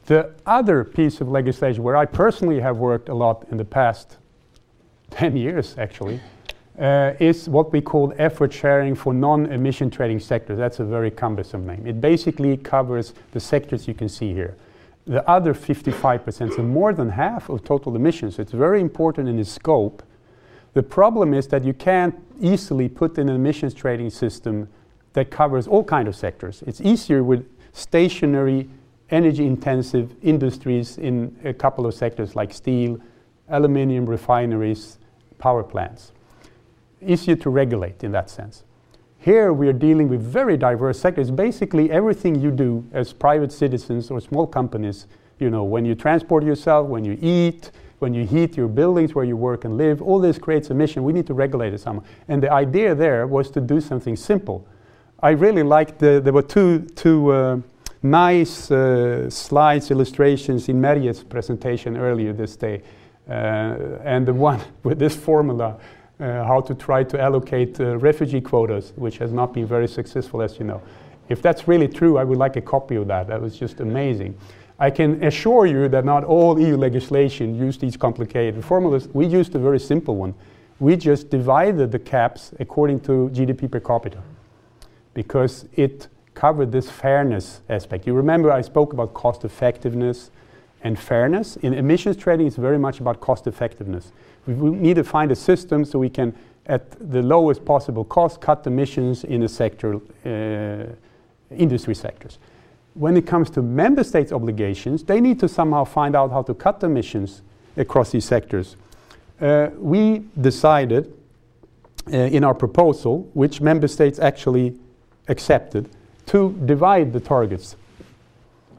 The other piece of legislation where I personally have worked a lot in the past 10 years, actually, uh, is what we call effort sharing for non-emission trading sectors. That's a very cumbersome name. It basically covers the sectors you can see here. The other 55%, so more than half of total emissions. It's very important in its scope. The problem is that you can't easily put in an emissions trading system that covers all kind of sectors. It's easier with stationary, energy-intensive industries in a couple of sectors like steel, aluminium refineries, power plants easier to regulate in that sense. Here we are dealing with very diverse sectors. Basically, everything you do as private citizens or small companies, you know, when you transport yourself, when you eat, when you heat your buildings where you work and live, all this creates emission. We need to regulate it somehow. And the idea there was to do something simple. I really liked the, there were two, two uh, nice uh, slides, illustrations in Merje's presentation earlier this day. Uh, and the one with this formula uh, how to try to allocate uh, refugee quotas, which has not been very successful, as you know. If that's really true, I would like a copy of that. That was just amazing. I can assure you that not all EU legislation used these complicated formulas. We used a very simple one. We just divided the caps according to GDP per capita because it covered this fairness aspect. You remember I spoke about cost effectiveness and fairness. In emissions trading, it's very much about cost effectiveness. We need to find a system so we can, at the lowest possible cost, cut emissions in the sector, uh, industry sectors. When it comes to member states' obligations, they need to somehow find out how to cut the emissions across these sectors. Uh, we decided uh, in our proposal, which member states actually accepted, to divide the targets.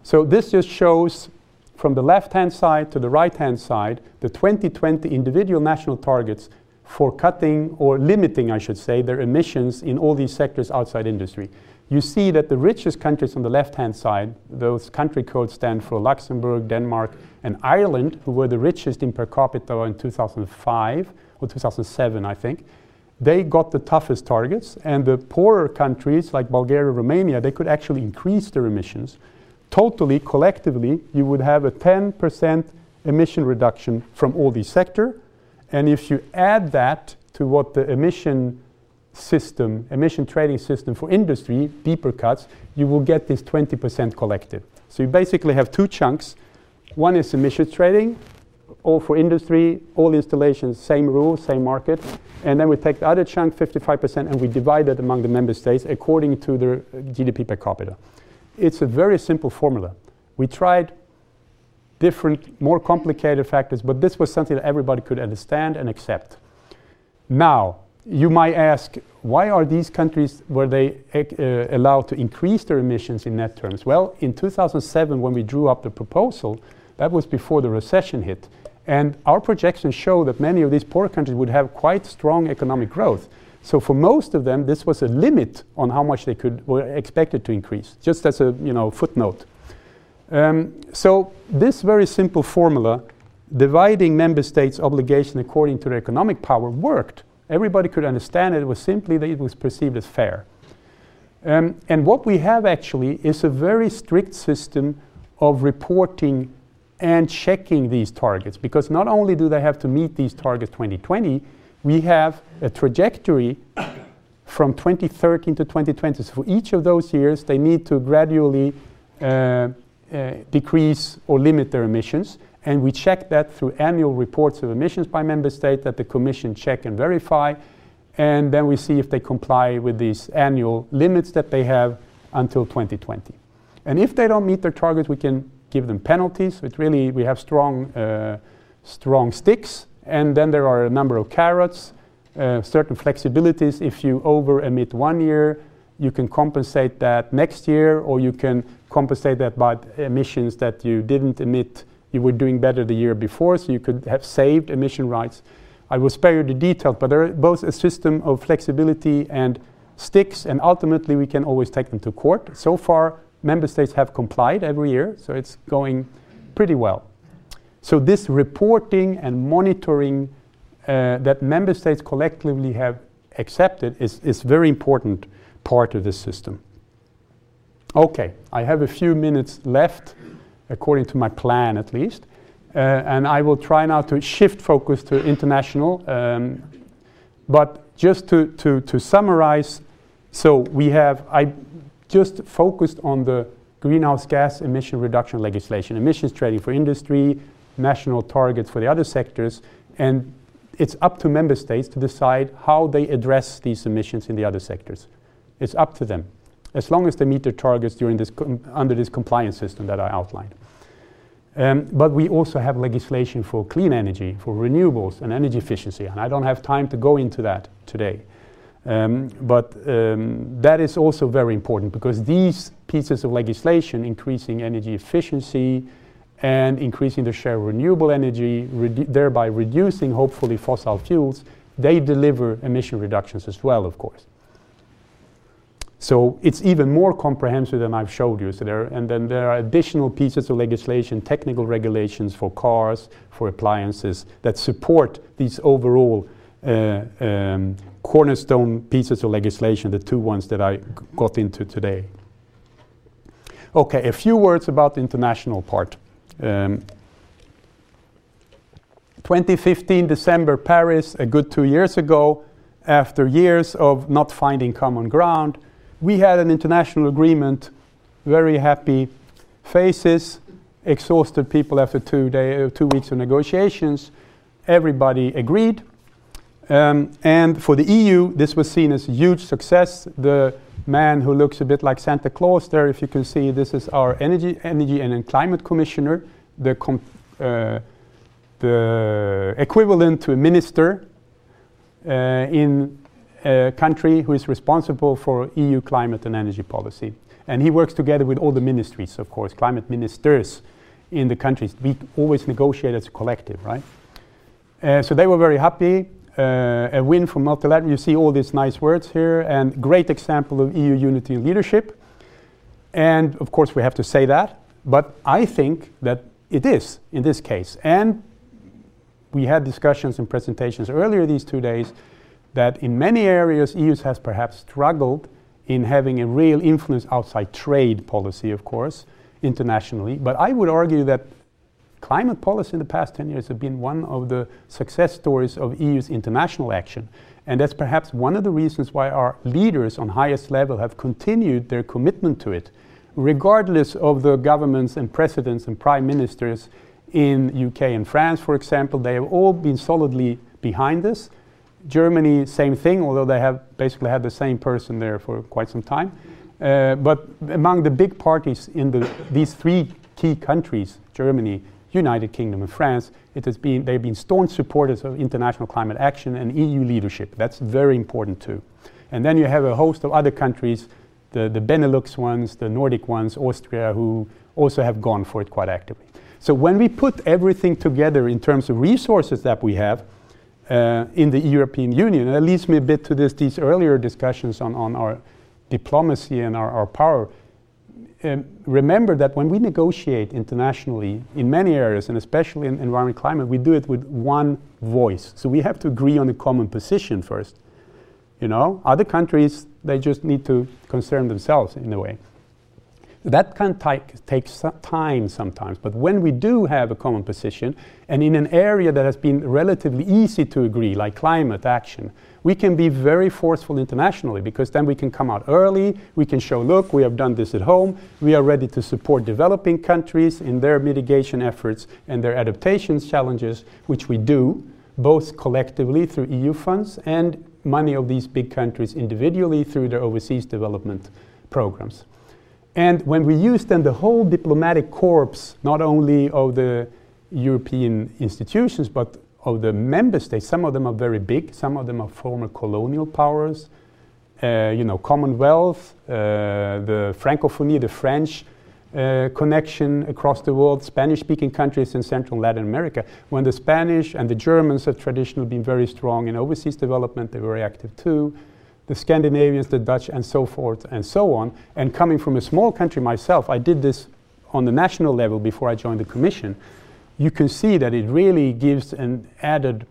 So this just shows from the left-hand side to the right-hand side, the 2020 individual national targets for cutting or limiting, I should say, their emissions in all these sectors outside industry. You see that the richest countries on the left-hand side, those country codes stand for Luxembourg, Denmark, and Ireland, who were the richest in per capita in 2005 or 2007, I think. They got the toughest targets, and the poorer countries like Bulgaria, Romania, they could actually increase their emissions totally, collectively, you would have a 10% emission reduction from all these sectors. And if you add that to what the emission system, emission trading system for industry, deeper cuts, you will get this 20% collective. So you basically have two chunks. One is emission trading, all for industry, all installations, same rules, same market. And then we take the other chunk, 55%, and we divide it among the member states according to their GDP per capita it's a very simple formula. We tried different, more complicated factors, but this was something that everybody could understand and accept. Now, you might ask, why are these countries, were they uh, allowed to increase their emissions in net terms? Well, in 2007, when we drew up the proposal, that was before the recession hit. And our projections show that many of these poor countries would have quite strong economic growth. So for most of them, this was a limit on how much they could were expected to increase, just as a you know footnote. Um, so this very simple formula, dividing member states' obligation according to their economic power, worked. Everybody could understand it. It was simply that it was perceived as fair. Um, and what we have actually is a very strict system of reporting and checking these targets, because not only do they have to meet these targets 2020, we have a trajectory from 2013 to 2020. So for each of those years, they need to gradually uh, uh, decrease or limit their emissions. And we check that through annual reports of emissions by member state that the Commission check and verify. And then we see if they comply with these annual limits that they have until 2020. And if they don't meet their targets, we can give them penalties. It really, we have strong, uh, strong sticks and then there are a number of carrots, uh, certain flexibilities. If you over emit one year, you can compensate that next year, or you can compensate that by emissions that you didn't emit. You were doing better the year before, so you could have saved emission rights. I will spare you the details, but there are both a system of flexibility and sticks, and ultimately we can always take them to court. So far, member states have complied every year, so it's going pretty well. So this reporting and monitoring uh, that member states collectively have accepted is, is very important part of this system. Okay, I have a few minutes left, according to my plan at least, uh, and I will try now to shift focus to international. Um, but just to, to, to summarize, so we have, I just focused on the greenhouse gas emission reduction legislation, emissions trading for industry, national targets for the other sectors, and it's up to member states to decide how they address these emissions in the other sectors. It's up to them, as long as they meet their targets during this under this compliance system that I outlined. Um, but we also have legislation for clean energy, for renewables and energy efficiency, and I don't have time to go into that today. Um, but um, that is also very important because these pieces of legislation, increasing energy efficiency and increasing the share of renewable energy, redu thereby reducing, hopefully, fossil fuels, they deliver emission reductions as well, of course. So it's even more comprehensive than I've showed you. So there, and then there are additional pieces of legislation, technical regulations for cars, for appliances that support these overall uh, um, cornerstone pieces of legislation, the two ones that I got into today. Okay, a few words about the international part. Um, 2015 December Paris, a good two years ago, after years of not finding common ground, we had an international agreement, very happy faces, exhausted people after two, day, uh, two weeks of negotiations. Everybody agreed. Um, and for the EU, this was seen as a huge success. The man who looks a bit like Santa Claus there, if you can see, this is our energy, energy and climate commissioner, the, uh, the equivalent to a minister uh, in a country who is responsible for EU climate and energy policy. And he works together with all the ministries, of course, climate ministers in the countries. We always negotiate as a collective, right? Uh, so they were very happy. Uh, a win for multilateral. You see all these nice words here, and great example of EU unity and leadership. And of course, we have to say that. But I think that it is in this case. And we had discussions and presentations earlier these two days that in many areas EU has perhaps struggled in having a real influence outside trade policy, of course, internationally. But I would argue that climate policy in the past 10 years has been one of the success stories of EU's international action. And that's perhaps one of the reasons why our leaders on highest level have continued their commitment to it, regardless of the governments and presidents and prime ministers in UK and France, for example. They have all been solidly behind this Germany, same thing, although they have basically had the same person there for quite some time. Uh, but among the big parties in the, these three key countries, Germany, United Kingdom, and France, it has been, they've been staunch supporters of international climate action and EU leadership. That's very important too. And then you have a host of other countries, the, the Benelux ones, the Nordic ones, Austria, who also have gone for it quite actively. So when we put everything together in terms of resources that we have, uh, in the European Union. And that leads me a bit to this, these earlier discussions on, on our diplomacy and our, our power. Um, remember that when we negotiate internationally in many areas, and especially in environment climate, we do it with one voice. So we have to agree on a common position first. You know, other countries, they just need to concern themselves in a way. That can take, time sometimes, but when we do have a common position, and in an area that has been relatively easy to agree, like climate action, we can be very forceful internationally because then we can come out early, we can show, look, we have done this at home, we are ready to support developing countries in their mitigation efforts and their adaptation challenges, which we do, both collectively through EU funds and money of these big countries individually through their overseas development programs. And when we use then the whole diplomatic corps, not only of the European institutions, but of the member states, some of them are very big, some of them are former colonial powers, uh, you know, Commonwealth, uh, the Francophonie, the French uh, connection across the world, Spanish speaking countries in Central and Latin America. When the Spanish and the Germans have traditionally been very strong in overseas development, they're very active too the Scandinavians, the Dutch, and so forth and so on. And coming from a small country myself, I did this on the national level before I joined the Commission. You can see that it really gives an added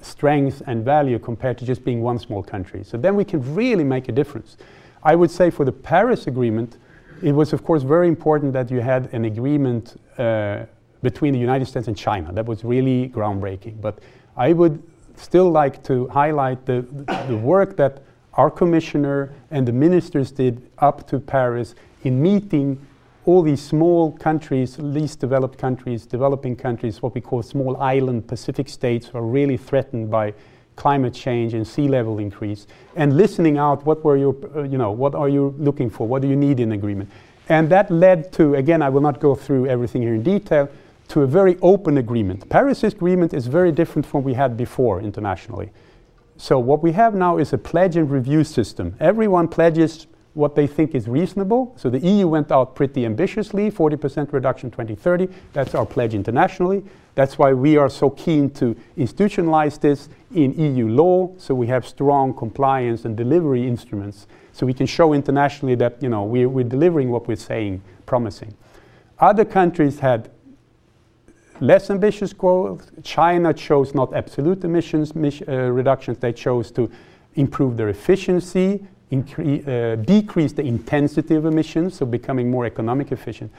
strength and value compared to just being one small country. So then we can really make a difference. I would say for the Paris Agreement, it was of course very important that you had an agreement uh, between the United States and China. That was really groundbreaking. But I would still like to highlight the, the work that our commissioner and the ministers did up to Paris in meeting all these small countries, least developed countries, developing countries, what we call small island Pacific states, who are really threatened by climate change and sea level increase, and listening out what were your, uh, you know, what are you looking for, what do you need in agreement, and that led to, again, I will not go through everything here in detail, to a very open agreement. Paris agreement is very different from what we had before internationally. So what we have now is a pledge and review system. Everyone pledges what they think is reasonable. So the EU went out pretty ambitiously, 40% reduction 2030. That's our pledge internationally. That's why we are so keen to institutionalize this in EU law, so we have strong compliance and delivery instruments, so we can show internationally that you know we're, we're delivering what we're saying, promising. Other countries had less ambitious goals. China chose not absolute emissions uh, reductions; they chose to improve their efficiency, uh, decrease the intensity of emissions, so becoming more economic efficient,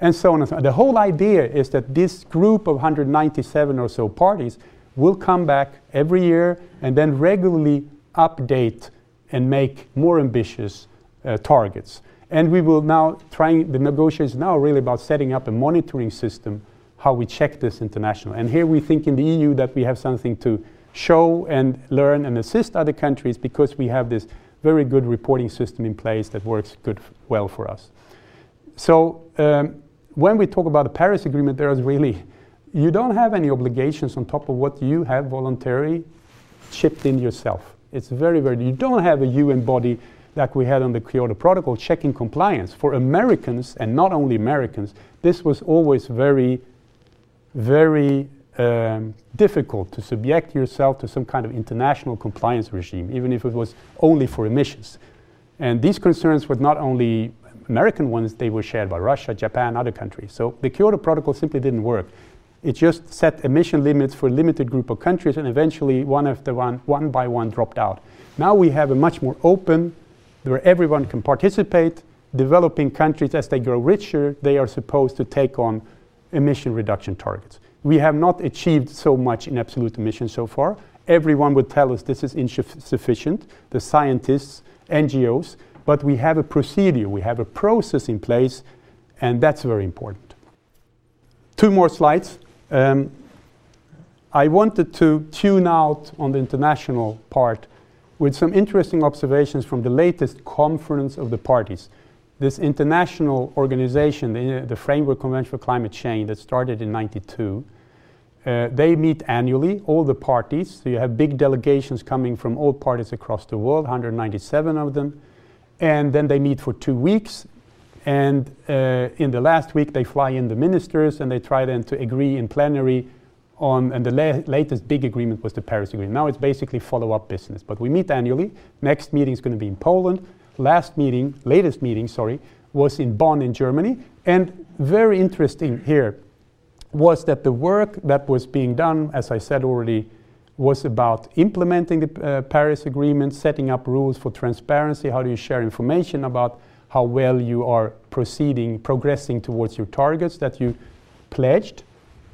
and so on and so on. The whole idea is that this group of 197 or so parties will come back every year and then regularly update and make more ambitious uh, targets. And we will now trying the negotiations now really about setting up a monitoring system how we check this international. And here we think in the EU that we have something to show and learn and assist other countries because we have this very good reporting system in place that works good well for us. So um, when we talk about the Paris Agreement, there is really you don't have any obligations on top of what you have voluntarily chipped in yourself. It's very, very, you don't have a UN body like we had on the Kyoto Protocol checking compliance. For Americans, and not only Americans, this was always very, very um, difficult to subject yourself to some kind of international compliance regime, even if it was only for emissions. And these concerns were not only American ones, they were shared by Russia, Japan, other countries. So the Kyoto Protocol simply didn't work. It just set emission limits for a limited group of countries, and eventually one after one, one by one, dropped out. Now we have a much more open, where everyone can participate. Developing countries, as they grow richer, they are supposed to take on emission reduction targets. We have not achieved so much in absolute emissions so far. Everyone would tell us this is insufficient, the scientists, NGOs, but we have a procedure, we have a process in place, and that's very important. Two more slides. Um, I wanted to tune out on the international part with some interesting observations from the latest conference of the parties. This international organization, the, the Framework Convention for Climate Change, that started in 92, uh, they meet annually, all the parties. So you have big delegations coming from all parties across the world, 197 of them. And then they meet for two weeks and uh, in the last week, they fly in the ministers and they try then to agree in plenary on, and the la- latest big agreement was the Paris Agreement. Now it's basically follow up business. But we meet annually. Next meeting is going to be in Poland. Last meeting, latest meeting, sorry, was in Bonn in Germany. And very interesting here was that the work that was being done, as I said already, was about implementing the uh, Paris Agreement, setting up rules for transparency. How do you share information about how well you are proceeding, progressing towards your targets that you pledged.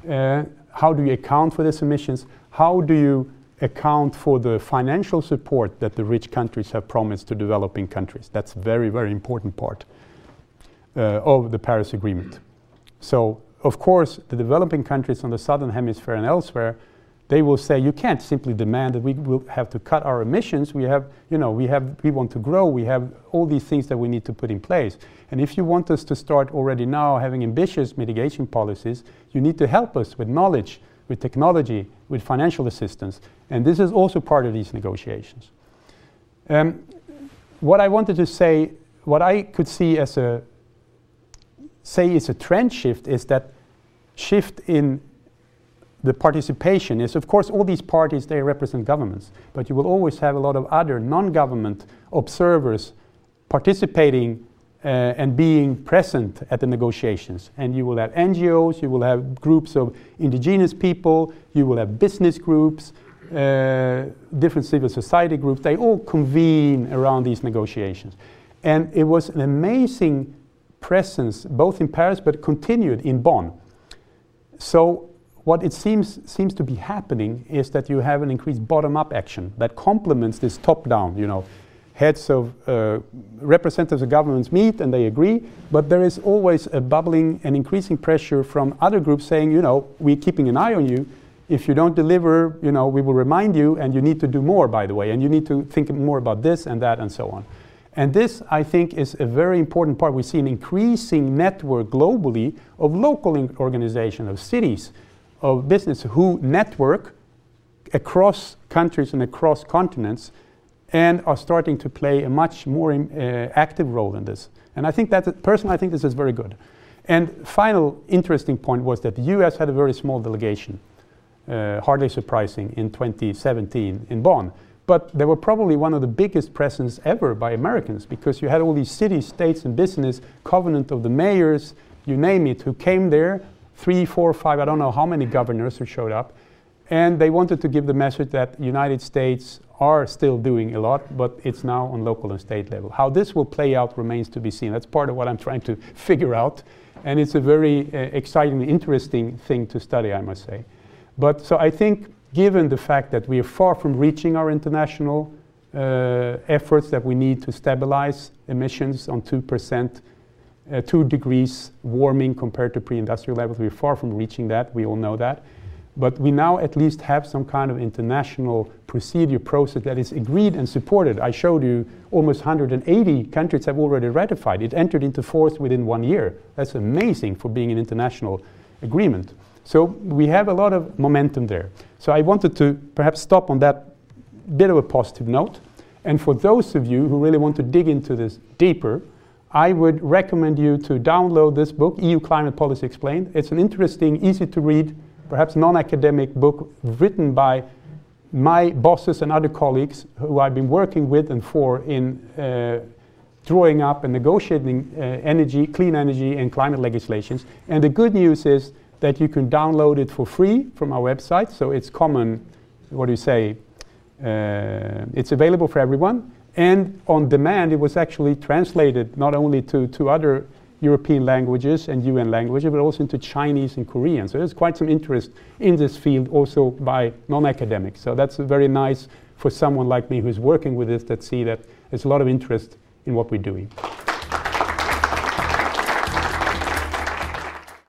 Uh, how do you account for these emissions? How do you account for the financial support that the rich countries have promised to developing countries? That's a very, very important part uh, of the Paris Agreement. So, of course, the developing countries on the southern hemisphere and elsewhere they will say you can't simply demand that we will have to cut our emissions. We have, you know, we have, we want to grow. We have all these things that we need to put in place. And if you want us to start already now having ambitious mitigation policies, you need to help us with knowledge, with technology, with financial assistance. And this is also part of these negotiations. Um, what I wanted to say, what I could see as a say is a trend shift is that shift in the participation is, of course, all these parties, they represent governments, but you will always have a lot of other non-government observers participating and being present at the negotiations. And you will have NGOs, you will have groups of indigenous people, you will have business groups, uh, different civil society groups. They all convene around these negotiations. And it was an amazing presence, both in Paris but continued in Bonn. So what it seems seems to be happening is that you have an increased bottom-up action that complements this top-down. You know, heads of uh, representatives of governments meet and they agree, but there is always a bubbling and increasing pressure from other groups saying, you know, we're keeping an eye on you. If you don't deliver, you know, we will remind you, and you need to do more, by the way, and you need to think more about this and that and so on. And this, I think, is a very important part. We see an increasing network globally of local organizations, of cities, of business who network across countries and across continents and are starting to play a much more uh, active role in this. And I think that, personally, I think this is very good. And final interesting point was that the US had a very small delegation, uh, hardly surprising, in 2017 in Bonn. But they were probably one of the biggest presence ever by Americans because you had all these cities, states, and business, covenant of the mayors, you name it, who came there, three, four, five, I don't know how many governors who showed up. And they wanted to give the message that United States are still doing a lot, but it's now on local and state level. How this will play out remains to be seen. That's part of what I'm trying to figure out. And it's a very uh, exciting, interesting thing to study, I must say. But so I think, given the fact that we are far from reaching our international uh, efforts, that we need to stabilize emissions on 2%, uh, 2 degrees warming compared to pre industrial levels, we're far from reaching that. We all know that. But we now at least have some kind of international procedure process that is agreed and supported. I showed you almost 180 countries have already ratified. It entered into force within one year. That's amazing for being an international agreement. So we have a lot of momentum there. So I wanted to perhaps stop on that bit of a positive note. And for those of you who really want to dig into this deeper, I would recommend you to download this book, EU Climate Policy Explained. It's an interesting, easy to read perhaps non-academic book written by my bosses and other colleagues who I've been working with and for in uh, drawing up and negotiating uh, energy, clean energy and climate legislations. And the good news is that you can download it for free from our website. So it's common, what do you say, uh, it's available for everyone. And on demand, it was actually translated not only to, to other European languages and UN languages, but also into Chinese and Korean. So there's quite some interest in this field also by non-academics. So that's very nice for someone like me who's working with this that see that there's a lot of interest in what we're doing.